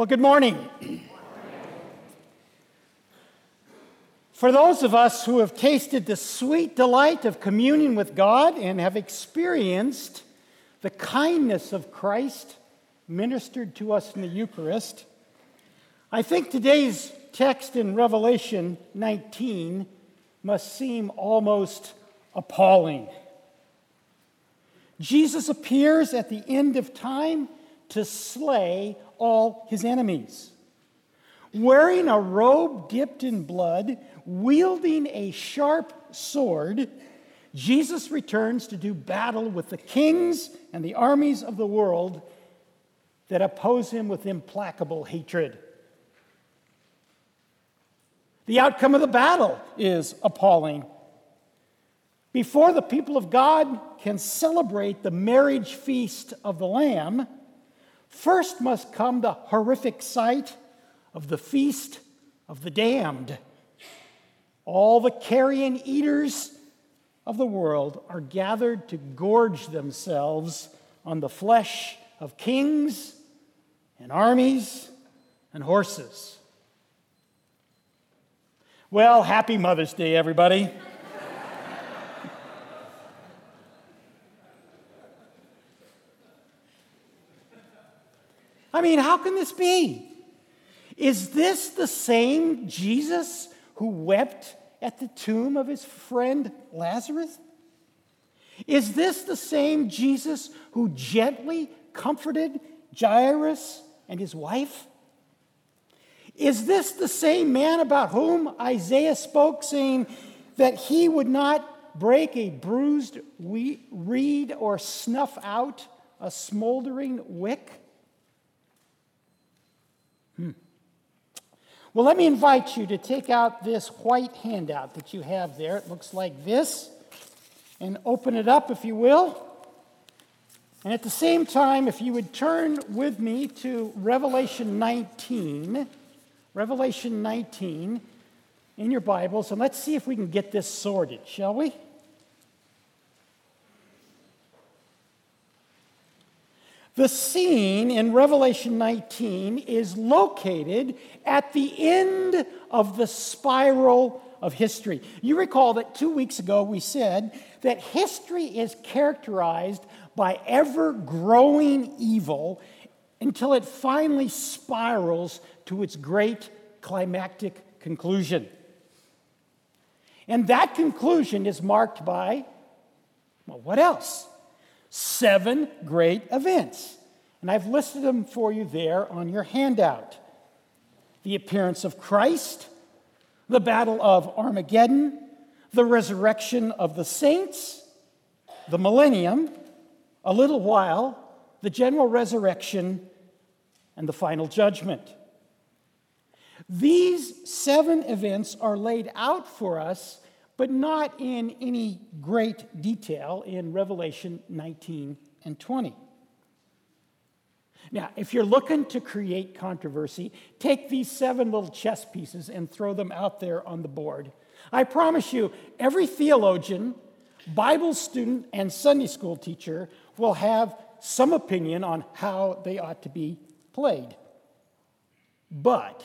Well, good morning. For those of us who have tasted the sweet delight of communion with God and have experienced the kindness of Christ ministered to us in the Eucharist, I think today's text in Revelation 19 must seem almost appalling. Jesus appears at the end of time to slay all his enemies. Wearing a robe dipped in blood, wielding a sharp sword, Jesus returns to do battle with the kings and the armies of the world that oppose him with implacable hatred. The outcome of the battle is appalling. Before the people of God can celebrate the marriage feast of the Lamb, first must come the horrific sight of the feast of the damned. All the carrion eaters of the world are gathered to gorge themselves on the flesh of kings and armies and horses. Well, happy Mother's Day, everybody. I mean, how can this be? Is this the same Jesus who wept at the tomb of his friend Lazarus? Is this the same Jesus who gently comforted Jairus and his wife? Is this the same man about whom Isaiah spoke, saying that he would not break a bruised reed or snuff out a smoldering wick? Well, let me invite you to take out this white handout that you have there. It looks like this. And open it up, if you will. And at the same time, if you would turn with me to Revelation 19, Revelation 19 in your Bibles, and let's see if we can get this sorted, shall we? The scene in Revelation 19 is located at the end of the spiral of history. You recall that two weeks ago we said that history is characterized by ever growing evil until it finally spirals to its great climactic conclusion. And that conclusion is marked by, well, what else? Seven great events. And I've listed them for you there on your handout the appearance of Christ, the battle of Armageddon, the resurrection of the saints, the millennium, a little while, the general resurrection, and the final judgment. These seven events are laid out for us but not in any great detail in Revelation 19 and 20. Now, if you're looking to create controversy, take these seven little chess pieces and throw them out there on the board. I promise you, every theologian, Bible student, and Sunday school teacher will have some opinion on how they ought to be played. But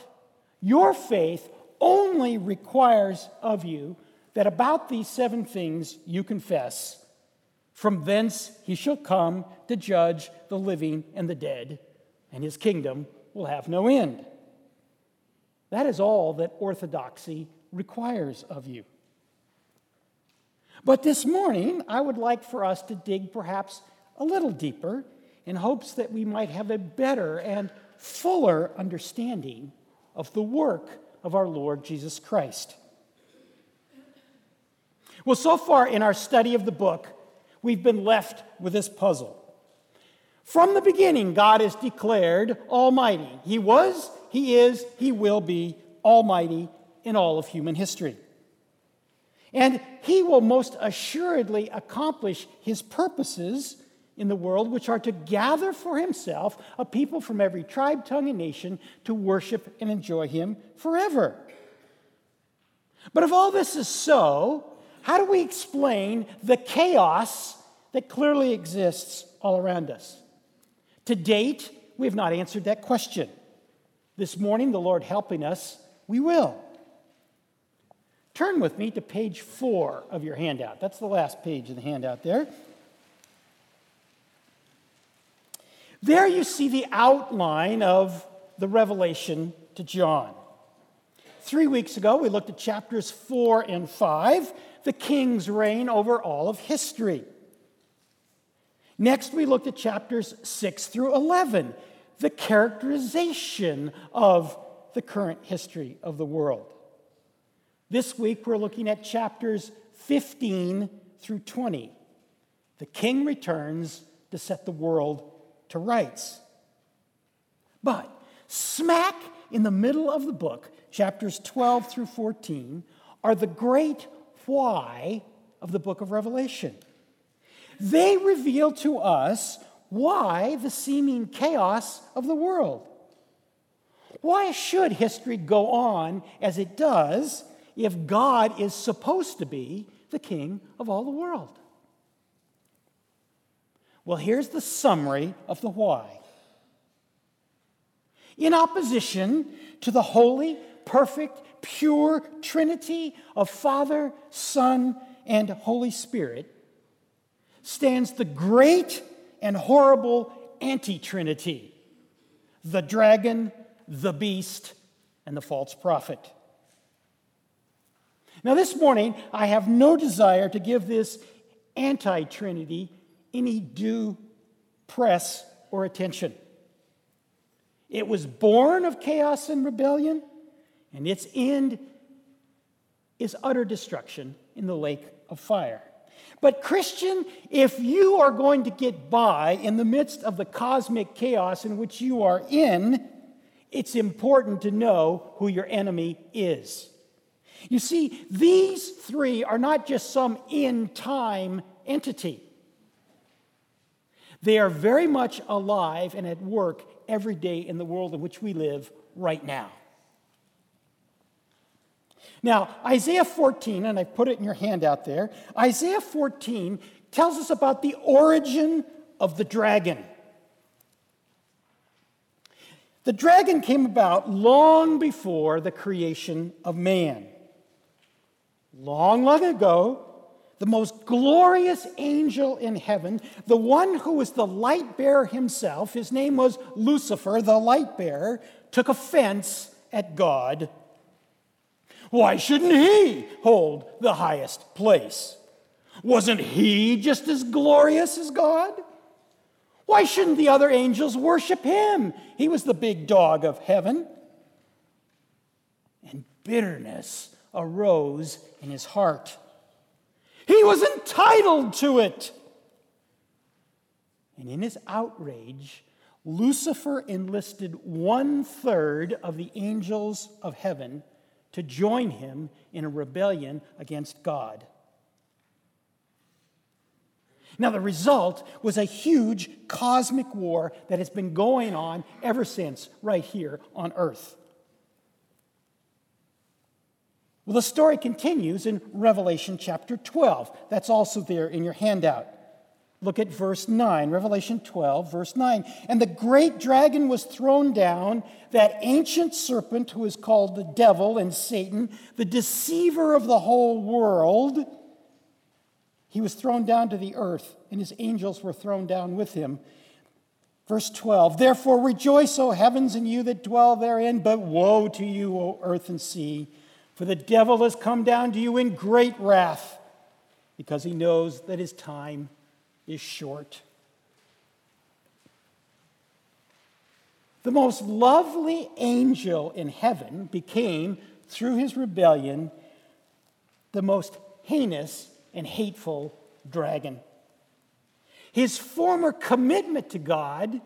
your faith only requires of you that about these seven things you confess, from thence he shall come to judge the living and the dead, and his kingdom will have no end. That is all that orthodoxy requires of you. But this morning, I would like for us to dig perhaps a little deeper in hopes that we might have a better and fuller understanding of the work of our Lord Jesus Christ. Well, so far in our study of the book, we've been left with this puzzle. From the beginning, God is declared Almighty. He was, He is, He will be Almighty in all of human history. And He will most assuredly accomplish His purposes in the world, which are to gather for Himself a people from every tribe, tongue, and nation to worship and enjoy Him forever. But if all this is so, how do we explain the chaos that clearly exists all around us? To date, we have not answered that question. This morning, the Lord helping us, we will. Turn with me to page four of your handout. That's the last page of the handout there. There you see the outline of the revelation to John. Three weeks ago, we looked at chapters four and five, the king's reign over all of history. Next, we looked at chapters 6 through 11, the characterization of the current history of the world. This week, we're looking at chapters 15 through 20. The king returns to set the world to rights. But smack in the middle of the book, chapters 12 through 14, are the great why of the book of Revelation. They reveal to us why the seeming chaos of the world. Why should history go on as it does if God is supposed to be the king of all the world? Well, here's the summary of the why. In opposition to the holy, perfect, pure Trinity of Father, Son, and Holy Spirit, stands the great and horrible anti Trinity the dragon, the beast, and the false prophet. Now, this morning, I have no desire to give this anti Trinity any due press or attention. It was born of chaos and rebellion, and its end is utter destruction in the lake of fire. But, Christian, if you are going to get by in the midst of the cosmic chaos in which you are in, it's important to know who your enemy is. You see, these three are not just some in time entity, they are very much alive and at work every day in the world in which we live right now. Now, Isaiah 14, and I put it in your handout there, Isaiah 14 tells us about the origin of the dragon. The dragon came about long before the creation of man. Long, long ago, the most glorious angel in heaven, the one who was the light bearer himself, his name was Lucifer, the light bearer, took offense at God why shouldn't he hold the highest place? Wasn't he just as glorious as God? Why shouldn't the other angels worship him? He was the big dog of heaven. And bitterness arose in his heart. He was entitled to it. And in his outrage, Lucifer enlisted one third of the angels of heaven to join him in a rebellion against God. Now, the result was a huge cosmic war that has been going on ever since, right here on earth. Well, the story continues in Revelation chapter 12. That's also there in your handout. Look at verse 9, Revelation 12, verse 9. And the great dragon was thrown down, that ancient serpent who is called the devil and Satan, the deceiver of the whole world. He was thrown down to the earth, and his angels were thrown down with him. Verse 12 Therefore rejoice, O heavens, and you that dwell therein, but woe to you, O earth and sea, for the devil has come down to you in great wrath, because he knows that his time is short. The most lovely angel in heaven became, through his rebellion, the most heinous and hateful dragon. His former commitment to God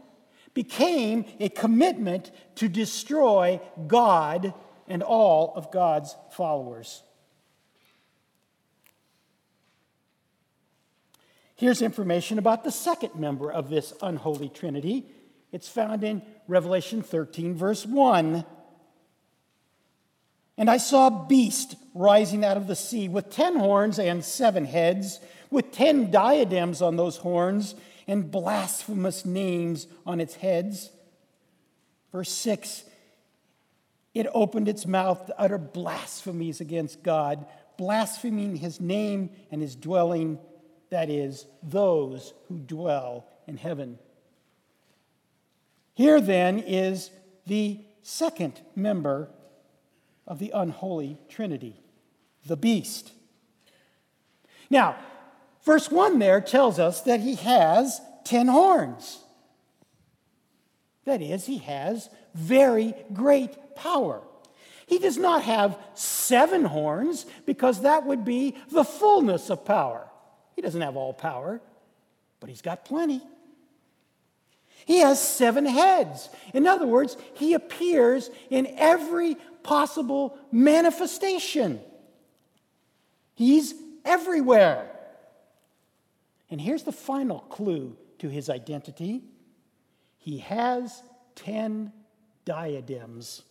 became a commitment to destroy God and all of God's followers. Here's information about the second member of this unholy trinity. It's found in Revelation 13, verse 1. And I saw a beast rising out of the sea with ten horns and seven heads, with ten diadems on those horns and blasphemous names on its heads. Verse 6 it opened its mouth to utter blasphemies against God, blaspheming his name and his dwelling, that is, those who dwell in heaven. Here then is the second member of the unholy Trinity, the beast. Now, verse 1 there tells us that he has 10 horns. That is, he has very great power. He does not have seven horns because that would be the fullness of power. He doesn't have all power, but he's got plenty. He has seven heads. In other words, he appears in every possible manifestation. He's everywhere. And here's the final clue to his identity he has 10 diadems.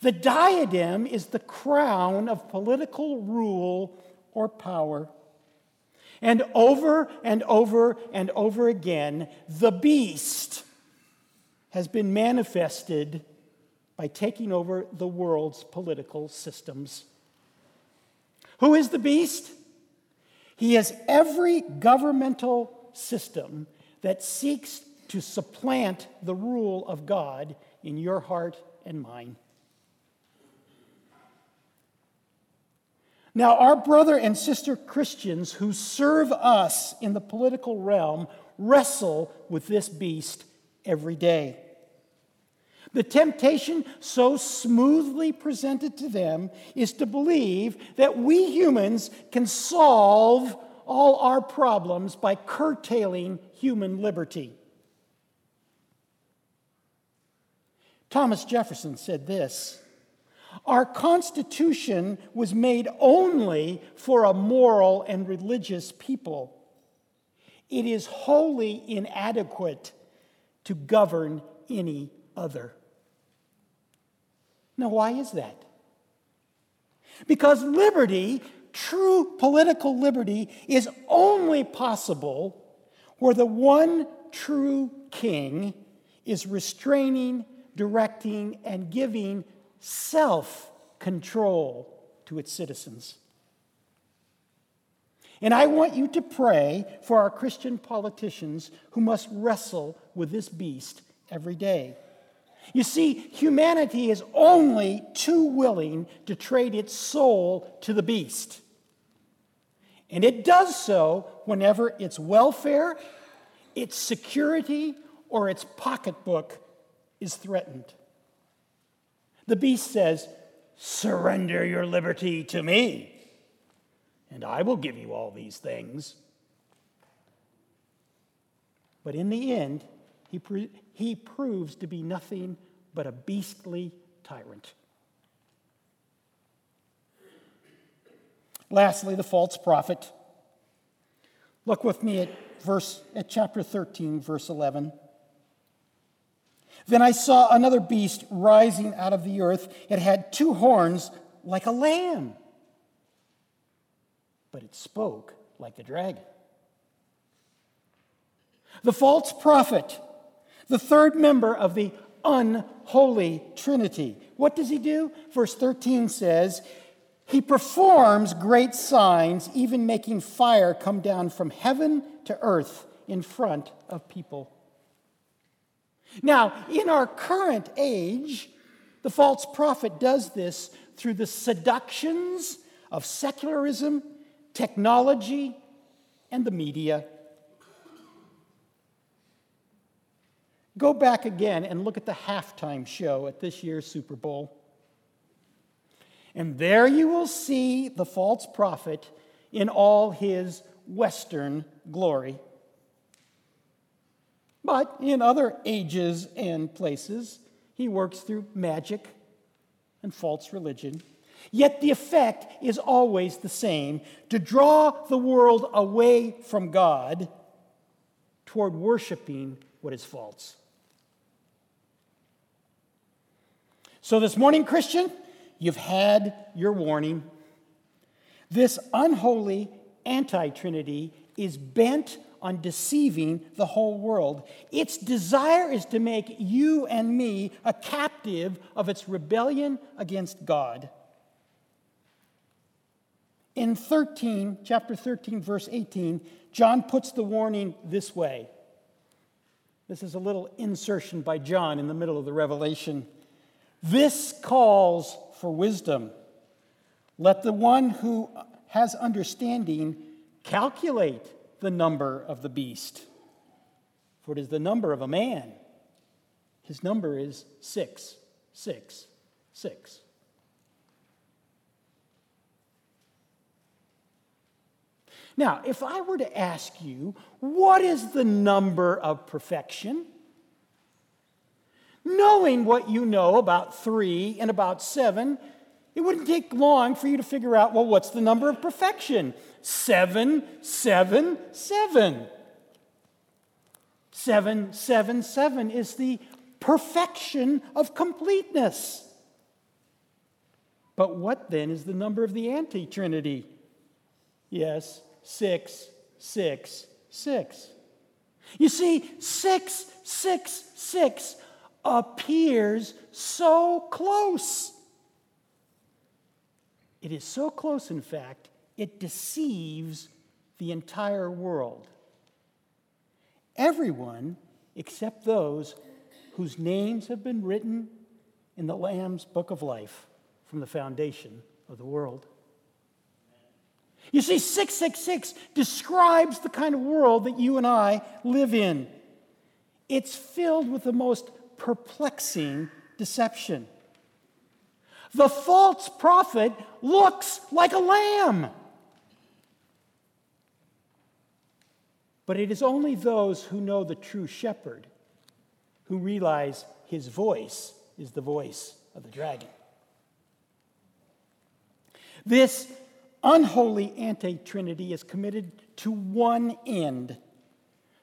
The diadem is the crown of political rule or power. And over and over and over again, the beast has been manifested by taking over the world's political systems. Who is the beast? He is every governmental system that seeks to supplant the rule of God in your heart and mine. Now, our brother and sister Christians who serve us in the political realm wrestle with this beast every day. The temptation so smoothly presented to them is to believe that we humans can solve all our problems by curtailing human liberty. Thomas Jefferson said this Our Constitution was made only for a moral and religious people. It is wholly inadequate to govern any other. Now, why is that? Because liberty, true political liberty, is only possible where the one true king is restraining, directing, and giving self control to its citizens. And I want you to pray for our Christian politicians who must wrestle with this beast every day. You see, humanity is only too willing to trade its soul to the beast. And it does so whenever its welfare, its security, or its pocketbook is threatened. The beast says, Surrender your liberty to me, and I will give you all these things. But in the end, he, pre- he proves to be nothing but a beastly tyrant. Lastly, the false prophet. Look with me at verse at chapter 13, verse 11. Then I saw another beast rising out of the earth. It had two horns like a lamb, but it spoke like a dragon. The false prophet the third member of the unholy Trinity. What does he do? Verse 13 says, He performs great signs, even making fire come down from heaven to earth in front of people. Now, in our current age, the false prophet does this through the seductions of secularism, technology, and the media. Go back again and look at the halftime show at this year's Super Bowl. And there you will see the false prophet in all his Western glory. But in other ages and places, he works through magic and false religion. Yet the effect is always the same to draw the world away from God toward worshiping what is false. So, this morning, Christian, you've had your warning. This unholy anti Trinity is bent on deceiving the whole world. Its desire is to make you and me a captive of its rebellion against God. In 13, chapter 13, verse 18, John puts the warning this way. This is a little insertion by John in the middle of the revelation. This calls for wisdom. Let the one who has understanding calculate the number of the beast, for it is the number of a man. His number is six, six, six. Now, if I were to ask you, what is the number of perfection? Knowing what you know about three and about seven, it wouldn't take long for you to figure out well, what's the number of perfection? Seven, seven, seven. Seven, seven, seven is the perfection of completeness. But what then is the number of the anti Trinity? Yes, six, six, six. You see, six, six, six appears so close. It is so close, in fact, it deceives the entire world. Everyone except those whose names have been written in the Lamb's book of life from the foundation of the world. You see, 666 describes the kind of world that you and I live in. It's filled with the most perplexing deception. The false prophet looks like a lamb. But it is only those who know the true shepherd who realize his voice is the voice of the dragon. This unholy anti trinity is committed to one end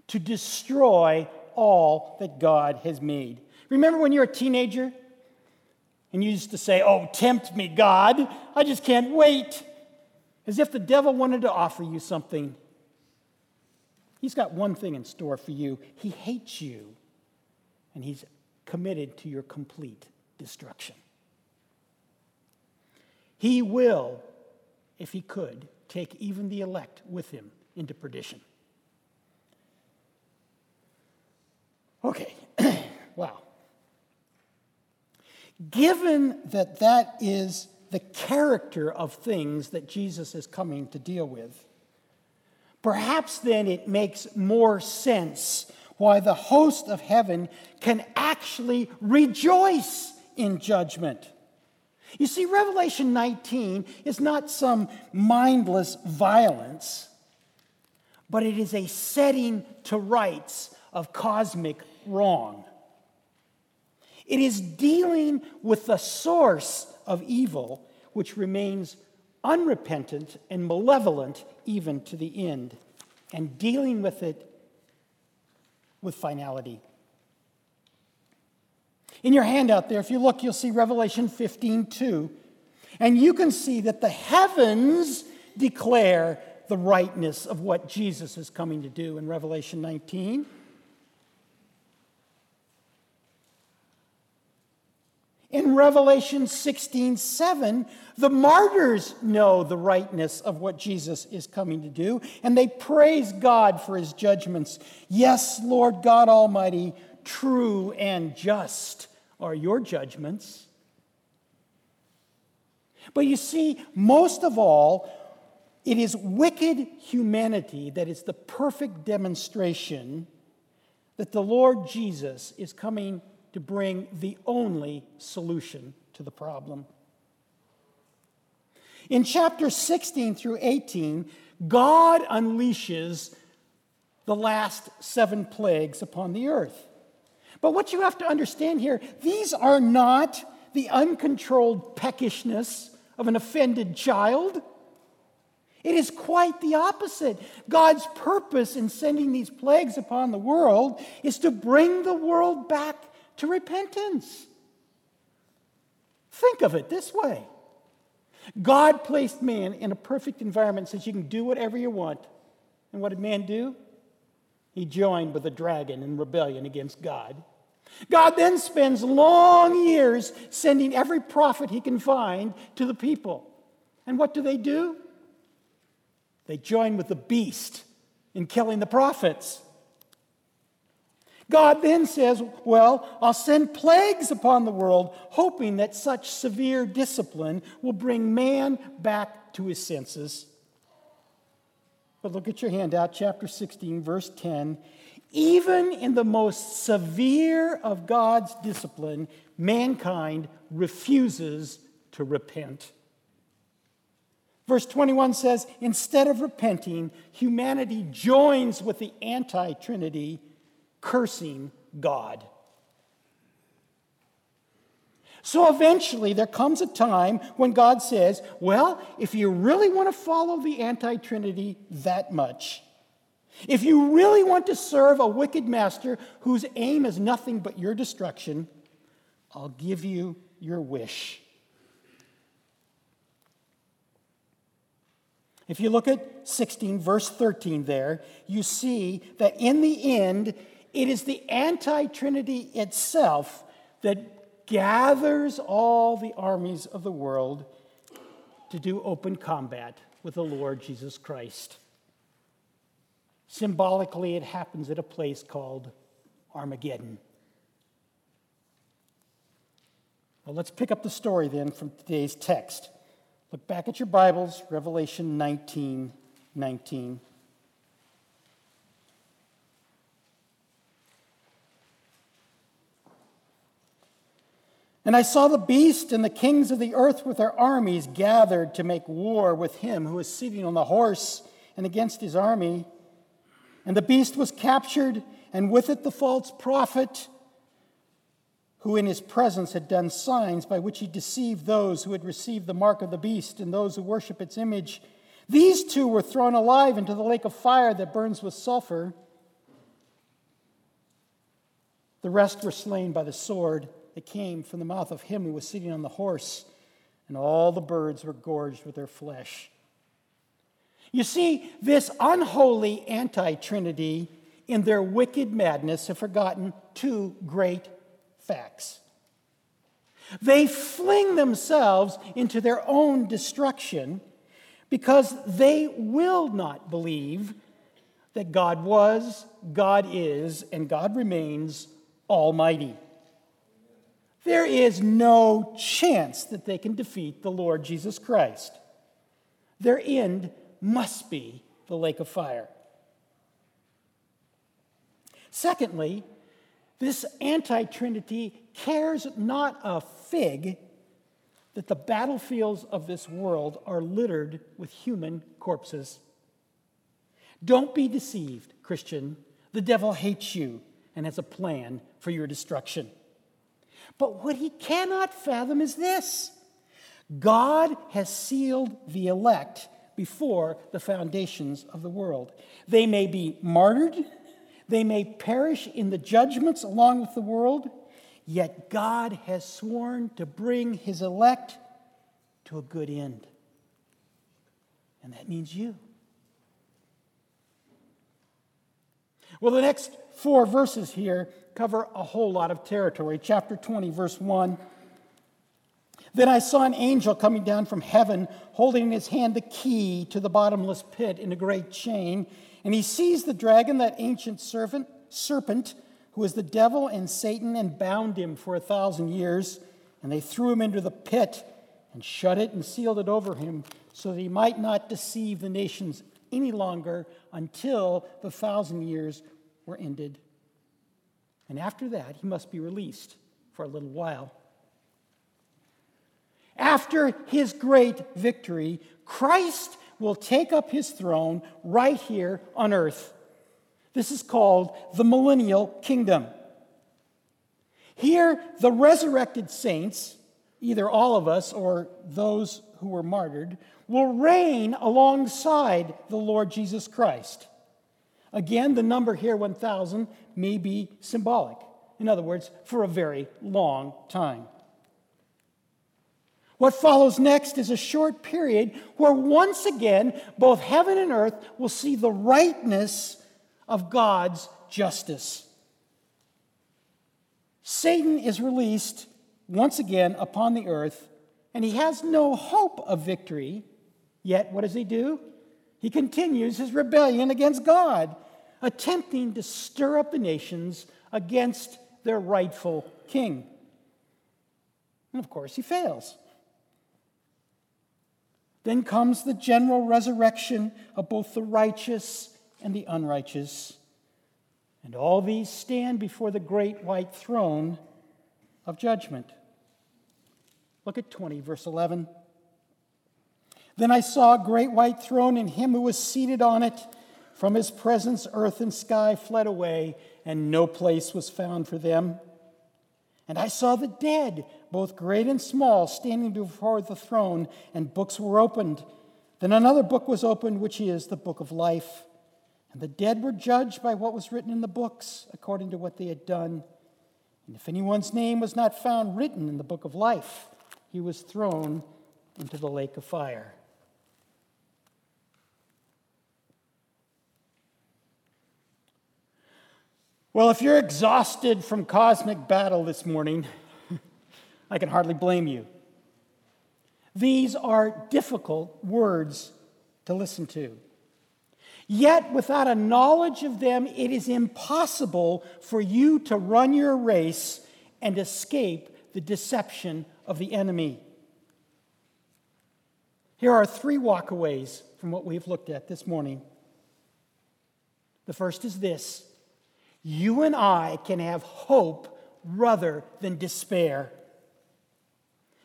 to destroy all that God has made. Remember when you're a teenager and you used to say, Oh, tempt me, God. I just can't wait. As if the devil wanted to offer you something. He's got one thing in store for you he hates you, and he's committed to your complete destruction. He will, if he could, take even the elect with him into perdition. Okay, wow. Given that that is the character of things that Jesus is coming to deal with, perhaps then it makes more sense why the host of heaven can actually rejoice in judgment. You see, Revelation 19 is not some mindless violence, but it is a setting to rights of cosmic wrong. It is dealing with the source of evil, which remains unrepentant and malevolent even to the end, and dealing with it with finality. In your handout there, if you look, you'll see Revelation 15 2. And you can see that the heavens declare the rightness of what Jesus is coming to do in Revelation 19. In Revelation 16 7, the martyrs know the rightness of what Jesus is coming to do, and they praise God for his judgments. Yes, Lord God Almighty, true and just are your judgments. But you see, most of all, it is wicked humanity that is the perfect demonstration that the Lord Jesus is coming to bring the only solution to the problem. In chapter 16 through 18, God unleashes the last seven plagues upon the earth. But what you have to understand here, these are not the uncontrolled peckishness of an offended child. It is quite the opposite. God's purpose in sending these plagues upon the world is to bring the world back to repentance. Think of it this way God placed man in a perfect environment so you can do whatever you want. And what did man do? he joined with the dragon in rebellion against God. God then spends long years sending every prophet he can find to the people. And what do they do? They join with the beast in killing the prophets. God then says, Well, I'll send plagues upon the world, hoping that such severe discipline will bring man back to his senses. But look at your handout, chapter 16, verse 10. Even in the most severe of God's discipline, mankind refuses to repent. Verse 21 says, instead of repenting, humanity joins with the anti Trinity, cursing God. So eventually, there comes a time when God says, Well, if you really want to follow the anti Trinity that much, if you really want to serve a wicked master whose aim is nothing but your destruction, I'll give you your wish. If you look at 16, verse 13 there, you see that in the end, it is the anti Trinity itself that gathers all the armies of the world to do open combat with the Lord Jesus Christ. Symbolically, it happens at a place called Armageddon. Well, let's pick up the story then from today's text. Look back at your Bibles, Revelation 19 19. And I saw the beast and the kings of the earth with their armies gathered to make war with him who was sitting on the horse and against his army. And the beast was captured, and with it the false prophet, who in his presence had done signs by which he deceived those who had received the mark of the beast and those who worship its image. These two were thrown alive into the lake of fire that burns with sulfur. The rest were slain by the sword that came from the mouth of him who was sitting on the horse, and all the birds were gorged with their flesh. You see, this unholy anti Trinity, in their wicked madness, have forgotten two great facts. They fling themselves into their own destruction because they will not believe that God was, God is, and God remains Almighty. There is no chance that they can defeat the Lord Jesus Christ. Their end must be the lake of fire. Secondly, this anti Trinity cares not a fig that the battlefields of this world are littered with human corpses. Don't be deceived, Christian. The devil hates you and has a plan for your destruction. But what he cannot fathom is this God has sealed the elect before the foundations of the world. They may be martyred, they may perish in the judgments along with the world, yet God has sworn to bring his elect to a good end. And that means you. Well, the next four verses here cover a whole lot of territory. Chapter 20, verse 1. Then I saw an angel coming down from heaven, holding in his hand the key to the bottomless pit in a great chain. And he seized the dragon, that ancient serpent, who is the devil and Satan, and bound him for a thousand years. And they threw him into the pit and shut it and sealed it over him, so that he might not deceive the nations any longer until the thousand years were ended. And after that, he must be released for a little while. After his great victory, Christ will take up his throne right here on earth. This is called the millennial kingdom. Here, the resurrected saints, either all of us or those who were martyred, will reign alongside the Lord Jesus Christ. Again, the number here, 1,000, may be symbolic. In other words, for a very long time. What follows next is a short period where once again both heaven and earth will see the rightness of God's justice. Satan is released once again upon the earth, and he has no hope of victory. Yet, what does he do? He continues his rebellion against God, attempting to stir up the nations against their rightful king. And of course, he fails. Then comes the general resurrection of both the righteous and the unrighteous. And all these stand before the great white throne of judgment. Look at 20, verse 11. Then I saw a great white throne and him who was seated on it. From his presence, earth and sky fled away, and no place was found for them. And I saw the dead, both great and small, standing before the throne, and books were opened. Then another book was opened, which is the book of life. And the dead were judged by what was written in the books, according to what they had done. And if anyone's name was not found written in the book of life, he was thrown into the lake of fire. Well, if you're exhausted from cosmic battle this morning, I can hardly blame you. These are difficult words to listen to. Yet, without a knowledge of them, it is impossible for you to run your race and escape the deception of the enemy. Here are three walkaways from what we've looked at this morning. The first is this you and I can have hope rather than despair.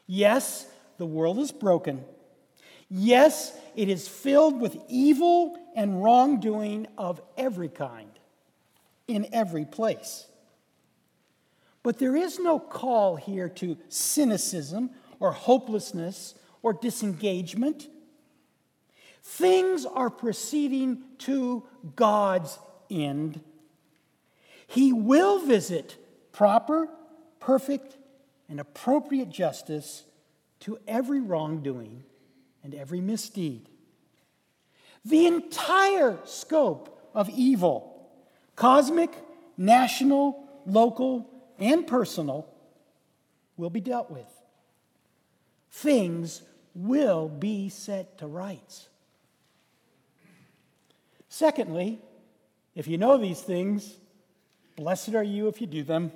Yes, the world is broken. Yes, it is filled with evil and wrongdoing of every kind in every place. But there is no call here to cynicism or hopelessness or disengagement. Things are proceeding to God's end he will visit proper, perfect, and appropriate justice to every wrongdoing and every misdeed. The entire scope of evil, cosmic, national, local, and personal, will be dealt with. Things will be set to rights. Secondly, if you know these things, Blessed are you if you do them.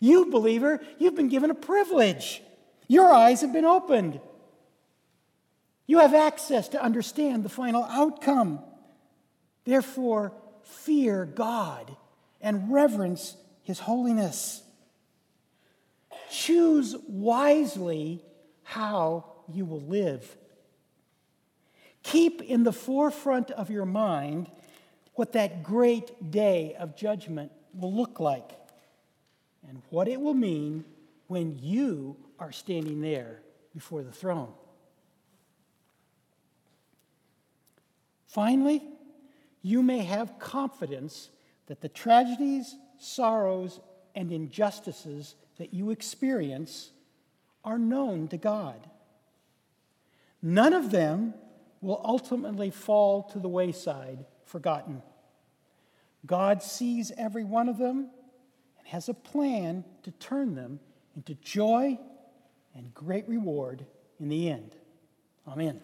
You, believer, you've been given a privilege. Your eyes have been opened. You have access to understand the final outcome. Therefore, fear God and reverence His holiness. Choose wisely how you will live. Keep in the forefront of your mind what that great day of judgment will look like and what it will mean when you are standing there before the throne. Finally, you may have confidence that the tragedies, sorrows, and injustices that you experience are known to God. None of them will ultimately fall to the wayside forgotten. God sees every one of them and has a plan to turn them into joy and great reward in the end. Amen.